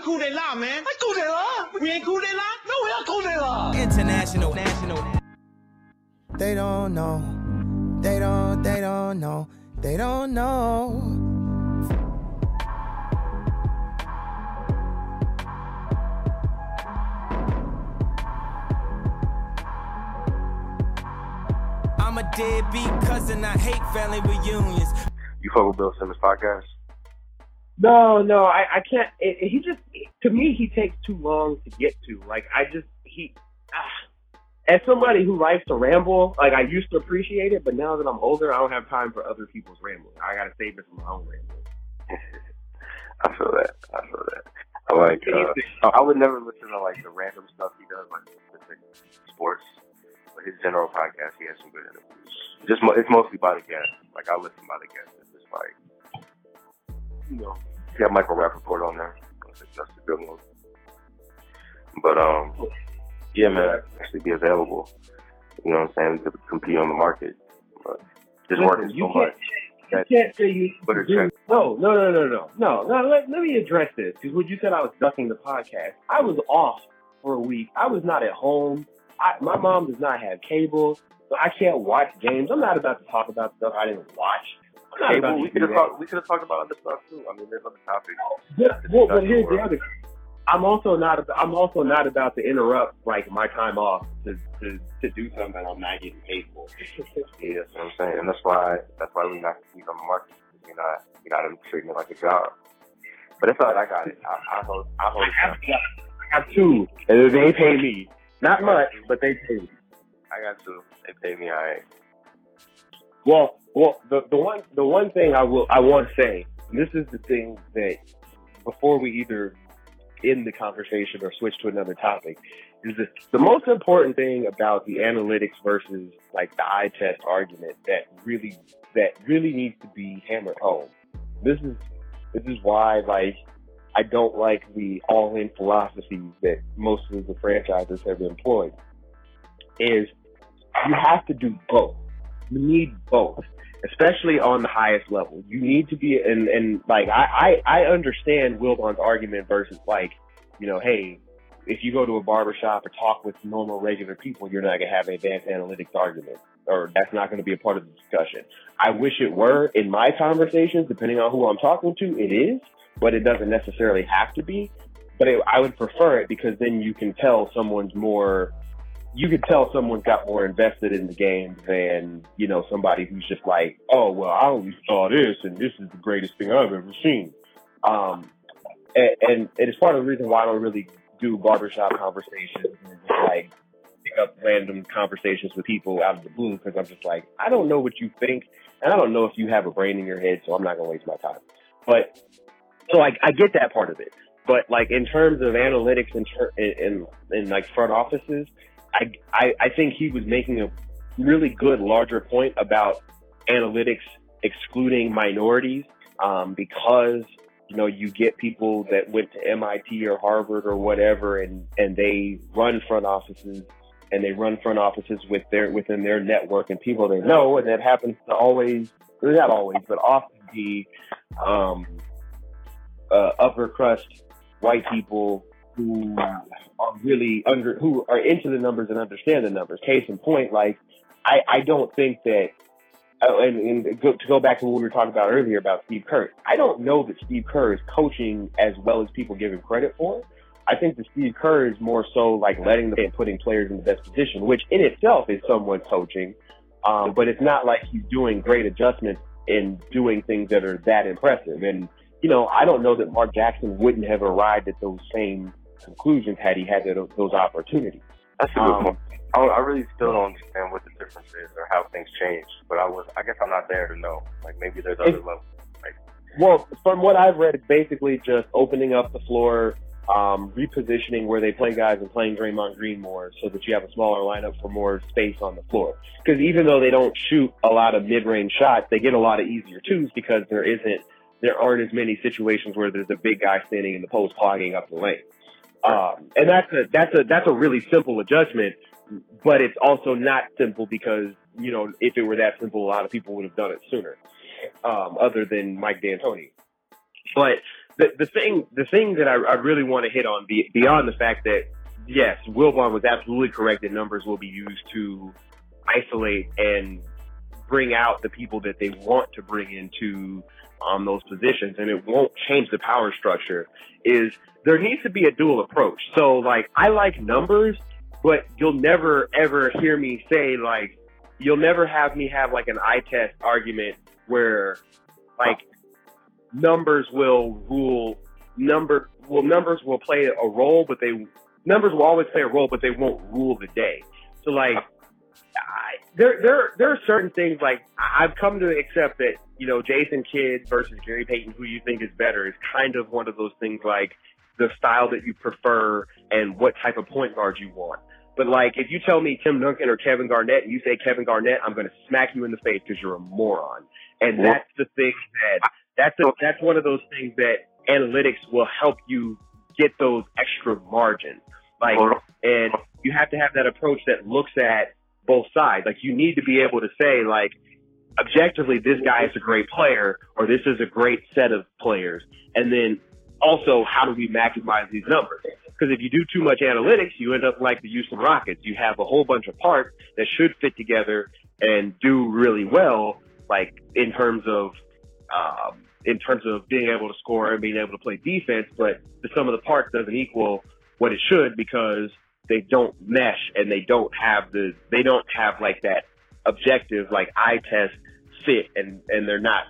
coup d'état, man. Un coup d'état? We ain't coup d'état? No, we are coup d'état. International, national. They don't know. They don't, they don't know. They don't know. I'm a deadbeat cousin. I hate family reunions. You fuck with Bill Simmons podcast? No, no, I, I can't. It, it- he just, to me, he takes too long to get to. Like, I just, he, ah. as somebody who likes to ramble, like, I used to appreciate it, but now that I'm older, I don't have time for other people's rambling. I gotta save it for my own rambling. I feel that. I feel that. I like. Uh, I would never listen to like the random stuff he does, like specific sports. But his general podcast, he has some good interviews. Just it's mostly by the guests. Like I listen by the guests. It's just like, you know, he got Michael Rapaport on there. That's a- good one. But um, yeah, man, actually be available. You know what I'm saying? To compete on the market. But just Listen, working so much. You can't say you. Check. No, no, no, no, no, no, no. Let, let me address this because when you said I was ducking the podcast, I was off for a week. I was not at home. I, my mom does not have cable, so I can't watch games. I'm not about to talk about stuff I didn't watch. We could have talked. We could have talked about other stuff too. I mean, there's other topics. But, well, but here's the other. I'm also not. I'm also not about to interrupt like my time off to to, to do something that I'm not getting paid for. Yeah, that's what I'm saying, and that's why that's why we're not he's on the market. You're not you're not treating it like a job. But it's all right. I got it. I, I hold I hold I have. I have two, and they pay me. Not much, but they pay me. I got two. They pay me. All right. Well, well, the the one the one thing I will I want to say, this is the thing that before we either end the conversation or switch to another topic, is that the most important thing about the analytics versus like the eye test argument that really that really needs to be hammered home. This is this is why like I don't like the all in philosophy that most of the franchises have employed. Is you have to do both. You need both, especially on the highest level. You need to be, and, and like, I, I, I understand Wilbon's argument versus like, you know, hey, if you go to a barbershop or talk with normal, regular people, you're not going to have an advanced analytics argument, or that's not going to be a part of the discussion. I wish it were in my conversations, depending on who I'm talking to, it is, but it doesn't necessarily have to be. But it, I would prefer it because then you can tell someone's more you could tell someone's got more invested in the game than you know somebody who's just like, oh well, I always saw this, and this is the greatest thing I've ever seen. Um, and, and it is part of the reason why I don't really do barbershop conversations and just like pick up random conversations with people out of the blue because I'm just like, I don't know what you think, and I don't know if you have a brain in your head, so I'm not gonna waste my time. But so like I get that part of it, but like in terms of analytics and in, in, in like front offices. I, I, I think he was making a really good larger point about analytics excluding minorities um, because you know you get people that went to MIT or Harvard or whatever and and they run front offices and they run front offices with their within their network and people they know and that happens to always not always but often be um, uh, upper crust white people who are really under who are into the numbers and understand the numbers. Case in point, like I, I don't think that. Oh, and, and go, to go back to what we were talking about earlier about Steve Kerr, I don't know that Steve Kerr is coaching as well as people give him credit for. I think that Steve Kerr is more so like letting them and putting players in the best position, which in itself is somewhat coaching. Um, but it's not like he's doing great adjustments and doing things that are that impressive. And you know, I don't know that Mark Jackson wouldn't have arrived at those same conclusions had he had that, those opportunities. That's a good Um, point. I, I really still don't understand what the difference is or how things change. But I was, I guess I'm not there to know. Like maybe there's other levels. Well, from what I've read, it's basically just opening up the floor, um, repositioning where they play guys and playing Draymond Green more so that you have a smaller lineup for more space on the floor. Because even though they don't shoot a lot of mid-range shots, they get a lot of easier twos because there isn't, there aren't as many situations where there's a big guy standing in the post clogging up the lane. Um, and that's a, that's a, that's a really simple adjustment, but it's also not simple because, you know, if it were that simple, a lot of people would have done it sooner um, other than Mike D'Antoni. But the the thing the thing that I, I really want to hit on be, beyond the fact that yes, Wilbon was absolutely correct that numbers will be used to isolate and bring out the people that they want to bring into um, those positions, and it won't change the power structure. Is there needs to be a dual approach. So like I like numbers, but you'll never ever hear me say like you'll never have me have like an eye test argument where like numbers will rule number well numbers will play a role but they numbers will always play a role but they won't rule the day so like there there there are certain things like I've come to accept that you know Jason Kidd versus Gary Payton who you think is better is kind of one of those things like the style that you prefer and what type of point guard you want but like, if you tell me Tim Duncan or Kevin Garnett and you say Kevin Garnett, I'm going to smack you in the face because you're a moron. And that's the thing that that's a, that's one of those things that analytics will help you get those extra margins. Like, and you have to have that approach that looks at both sides. Like, you need to be able to say, like, objectively, this guy is a great player, or this is a great set of players. And then also, how do we maximize these numbers? Because if you do too much analytics, you end up like the Houston Rockets. You have a whole bunch of parts that should fit together and do really well, like in terms of um, in terms of being able to score and being able to play defense. But the sum of the parts doesn't equal what it should because they don't mesh and they don't have the they don't have like that objective like eye test fit and and they're not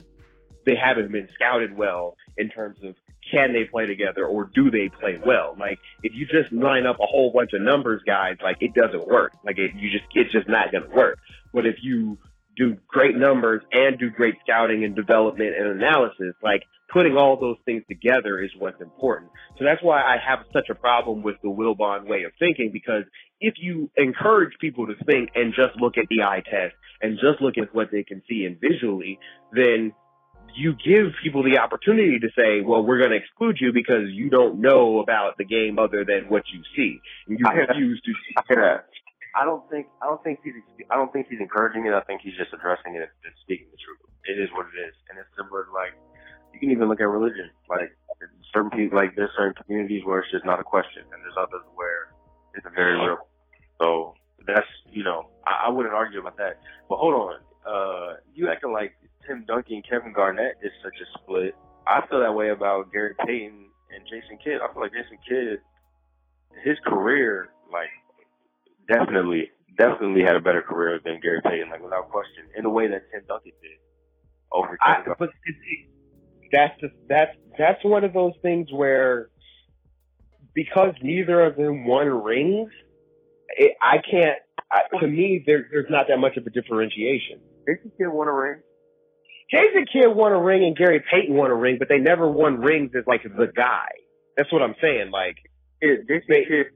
they haven't been scouted well in terms of can they play together or do they play well? Like if you just line up a whole bunch of numbers guys, like it doesn't work. Like it, you just it's just not to work. But if you do great numbers and do great scouting and development and analysis, like putting all those things together is what's important. So that's why I have such a problem with the Wilbon way of thinking because if you encourage people to think and just look at the eye test and just look at what they can see and visually, then you give people the opportunity to say, well, we're going to exclude you because you don't know about the game other than what you see. And you refuse to see. I, don't think I don't think he's I don't think he's encouraging it. I think he's just addressing it and speaking the truth. It is what it is, and it's similar to like you can even look at religion. Like certain people, like there's certain communities where it's just not a question, and there's others where it's a very real. So that's you know I, I wouldn't argue about that. But hold on, uh, you acting like Tim Duncan, Kevin Garnett is such a split. I feel that way about Gary Payton and Jason Kidd. I feel like Jason Kidd, his career, like definitely, definitely had a better career than Gary Payton, like without question, in the way that Tim Duncan did over Kevin I, But that's just, that's that's one of those things where because neither of them won rings, it, I can't. I, to me, there, there's not that much of a differentiation. Jason Kidd won a ring. Jason Kidd won a ring and Gary Payton won a ring, but they never won rings as like the guy. That's what I'm saying. Like, it, Jason they, Kidd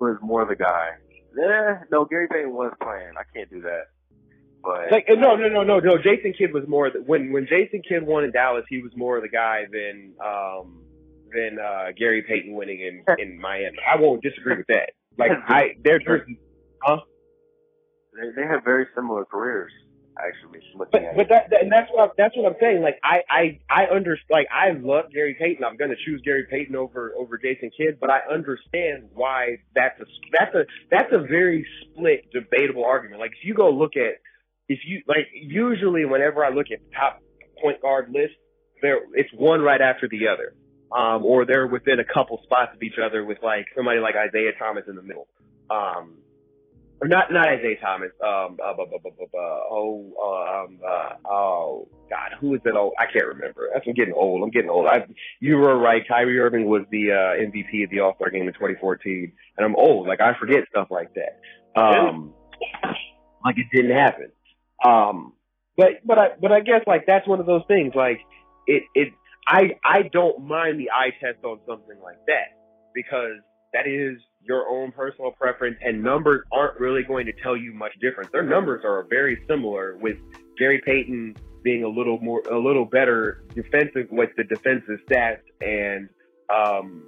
was more the guy. Eh, no, Gary Payton was playing. I can't do that. But like, no, no, no, no, no. Jason Kidd was more the, when when Jason Kidd won in Dallas, he was more the guy than um than uh Gary Payton winning in in Miami. I won't disagree with that. Like, I they're, they're huh? They they have very similar careers actually but, but that, that, and that's what I, that's what I'm saying. Like I I I understand. Like I love Gary Payton. I'm going to choose Gary Payton over over Jason Kidd. But I understand why that's a that's a that's a very split, debatable argument. Like if you go look at if you like usually whenever I look at top point guard lists, there it's one right after the other. Um, or they're within a couple spots of each other with like somebody like Isaiah Thomas in the middle. Um, or not not Isiah Thomas. Um, uh, uh, uh, oh, um, uh, oh, God, who is it? Oh, I can't remember. I'm getting old. I'm getting old. I, you were right. Kyrie Irving was the uh, MVP of the All Star game in 2014, and I'm old. Like I forget stuff like that. Um, like it didn't happen. Um, but but I but I guess like that's one of those things. Like it it I I don't mind the eye test on something like that because that is your own personal preference, and numbers aren't really going to tell you much difference. Their numbers are very similar, with Gary Payton being a little more, a little better defensive with the defensive stats, and um,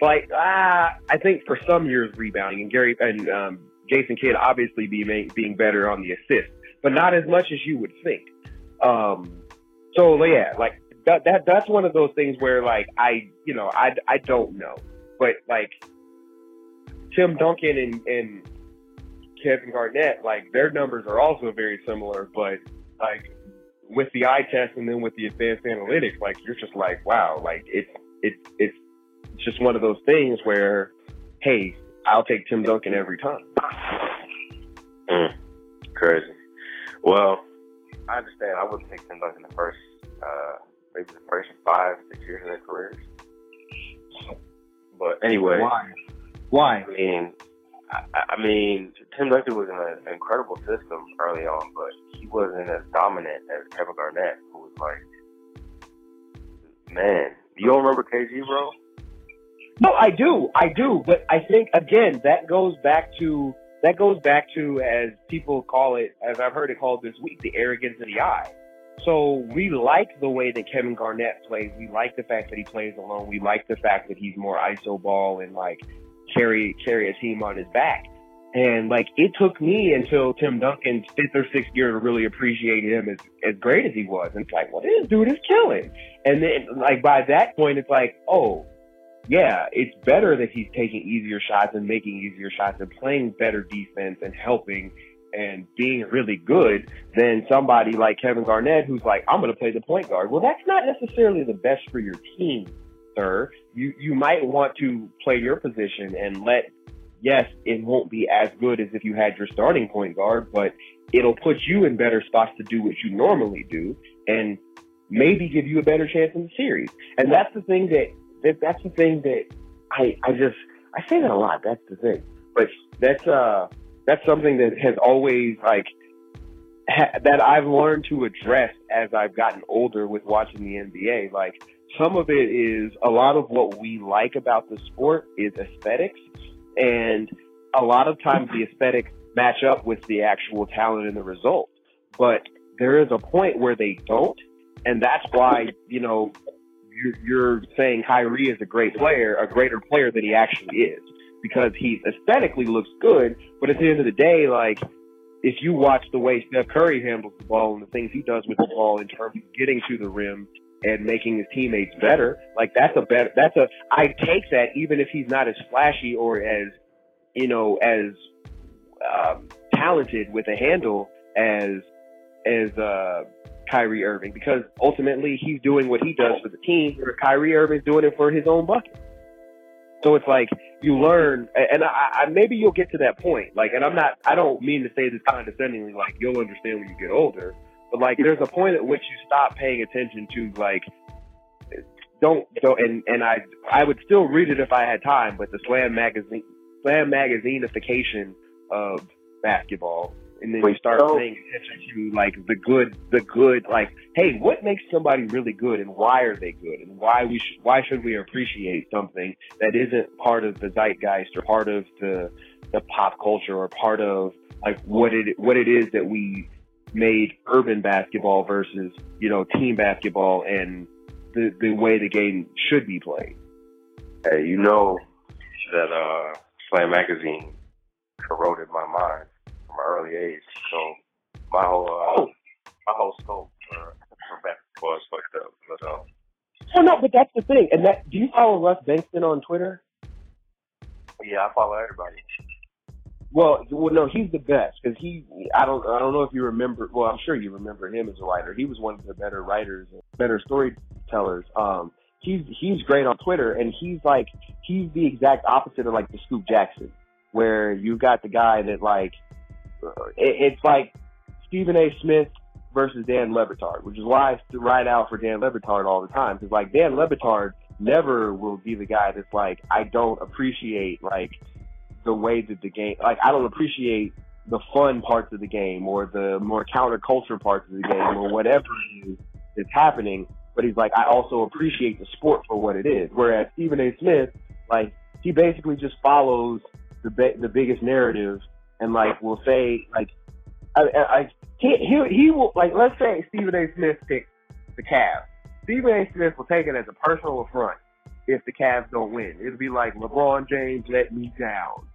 like ah, I think for some years rebounding, and Gary and um, Jason Kidd obviously being being better on the assist, but not as much as you would think. Um, so yeah, like that that that's one of those things where like I you know I I don't know, but like Tim Duncan and and Kevin Garnett, like their numbers are also very similar, but like with the eye test and then with the advanced analytics, like you're just like, wow, like it's it's it's just one of those things where, hey, I'll take Tim Duncan every time. Mm, crazy. Well, I understand. I wouldn't take Tim Duncan the first, uh, maybe the first five, six years of their careers. But anyway, Why? Why? I mean, I, I mean, Tim Duncan was in an incredible system early on, but he wasn't as dominant as Kevin Garnett, who was like, man, you don't remember KG, bro? No, I do, I do, but I think again that goes back to that goes back to as people call it, as I've heard it called this week, the arrogance of the eye. So we like the way that Kevin Garnett plays. We like the fact that he plays alone. We like the fact that he's more iso ball and like carry carry a team on his back. And like it took me until Tim Duncan's fifth or sixth year to really appreciate him as as great as he was. And it's like, well, this dude is killing. And then like by that point, it's like, oh, yeah, it's better that he's taking easier shots and making easier shots and playing better defense and helping and being really good than somebody like Kevin Garnett who's like, I'm going to play the point guard. Well, that's not necessarily the best for your team, sir. You you might want to play your position and let. Yes, it won't be as good as if you had your starting point guard, but it'll put you in better spots to do what you normally do and maybe give you a better chance in the series. And that's the thing that that, that's the thing that I I just I say that a lot. That's the thing, but that's uh that's something that has always like ha- that I've learned to address as I've gotten older with watching the NBA. Like some of it is a lot of what we like about the sport is aesthetics, and a lot of times the aesthetics match up with the actual talent and the result. But there is a point where they don't, and that's why you know you're, you're saying Kyrie is a great player, a greater player than he actually is, because he aesthetically looks good. But at the end of the day, like if you watch the way Steph Curry handles the ball and the things he does with the ball in terms of getting to the rim and making his teammates better, like that's a better, that's a, I take that even if he's not as flashy or as, you know, as um, talented with a handle as, as, uh, Kyrie Irving because ultimately he's doing what he does for the team, where Kyrie Irving's doing it for his own bucket. So it's like you learn, and I, I maybe you'll get to that point. Like, and I'm not, I don't mean to say this condescendingly. Like, you'll understand when you get older, but like, there's a point at which you stop paying attention to like, don't, don't, and and I, I would still read it if I had time, but the Slam magazine, Slam magazine,ification of basketball and then you start paying attention to like the good, the good, like, hey, what makes somebody really good, and why are they good, and why we sh- why should we appreciate something that isn't part of the zeitgeist or part of the the pop culture or part of like what it what it is that we made urban basketball versus you know team basketball and the the way the game should be played. Hey, you know that uh, Slam magazine corroded my mind from an early age. So my whole uh, Oh. my whole scope for, for basketball is fucked up. But um, Oh no, but that's the thing. And that do you follow Russ Bengtson on Twitter? yeah, I follow everybody. Well, well, no, he's the best because he. I don't. I don't know if you remember. Well, I'm sure you remember him as a writer. He was one of the better writers, better storytellers. Um, he's he's great on Twitter, and he's like he's the exact opposite of like the Scoop Jackson, where you got the guy that like uh, it, it's like Stephen A. Smith versus Dan Le Batard, which is why I write out for Dan Le Batard all the time because like Dan Le Batard never will be the guy that's like I don't appreciate like the way that the game like I don't appreciate the fun parts of the game or the more counterculture parts of the game or whatever is happening. But he's like, I also appreciate the sport for what it is. Whereas Stephen A. Smith, like, he basically just follows the ba- the biggest narrative and like will say like, I, I, I he he he will like let's say Stephen A. Smith picks the Cavs. Stephen A. Smith will take it as a personal affront if the Cavs don't win. It'll be like LeBron James let me down,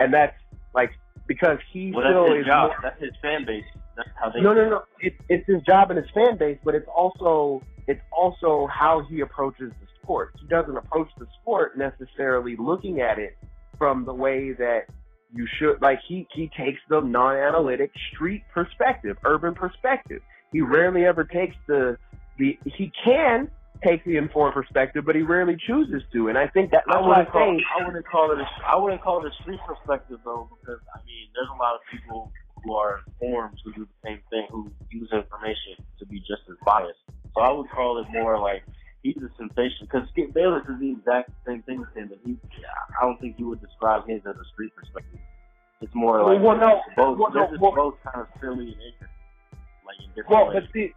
and that's like because he Well, still that's his is job. more- That's his fan base. That's how they. no, no, no. It, it's his job and his fan base, but it's also it's also how he approaches the sport. He doesn't approach the sport necessarily looking at it from the way that you should. Like he he takes the non-analytic street perspective, urban perspective. He rarely ever takes the the. He can take the informed perspective, but he rarely chooses to. And I think that I that's I'm wouldn't call. saying. I wouldn't call it. A, I wouldn't call it a street perspective though, because I mean, there's a lot of people who are informed who do the same thing, who use information to be just as biased. So I would call it more like he's a sensation because Skip Bayless is the exact same thing as him, and he. I don't think you would describe his as a street perspective. It's more like Well, no, both. well, no, both kind of silly and ignorant, like in different Well, ways. but see,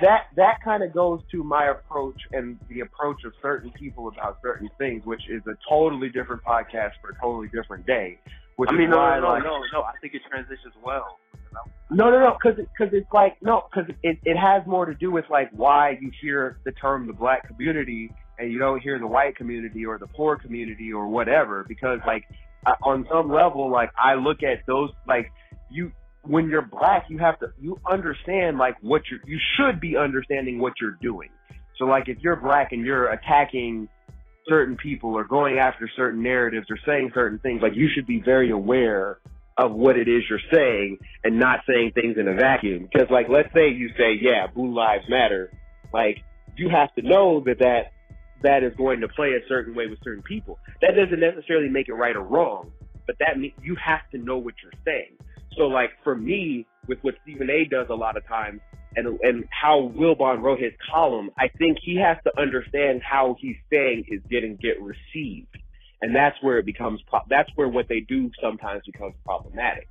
that that kind of goes to my approach and the approach of certain people about certain things, which is a totally different podcast for a totally different day. Which I mean, no, no, no, like, no, no. I think it transitions well. no, no, no, because because it's like no, because it it has more to do with like why you hear the term the black community and you don't hear the white community or the poor community or whatever. Because like uh, on some level, like I look at those like you when you're black, you have to you understand like what you you should be understanding what you're doing. So like if you're black and you're attacking certain people or going after certain narratives or saying certain things, like you should be very aware of what it is you're saying and not saying things in a vacuum. Because like let's say you say, yeah, blue lives matter, like you have to know that that that is going to play a certain way with certain people. That doesn't necessarily make it right or wrong, but that means you have to know what you're saying. So like for me, with what Stephen A does a lot of times, and and how Wilbon wrote his column, I think he has to understand how he's saying is getting get received, and that's where it becomes pro- that's where what they do sometimes becomes problematic.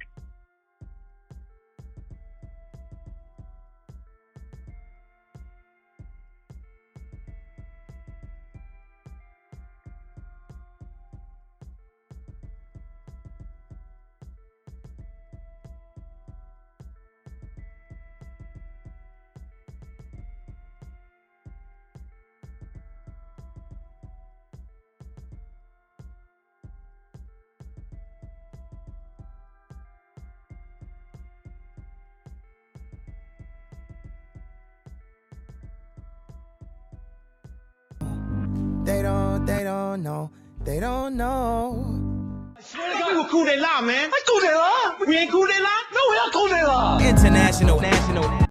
They don't, they don't know. They don't know. We were coup d'etat, man. I coup d'etat. We ain't coup d'etat. No, we are coup d'etat. International, national.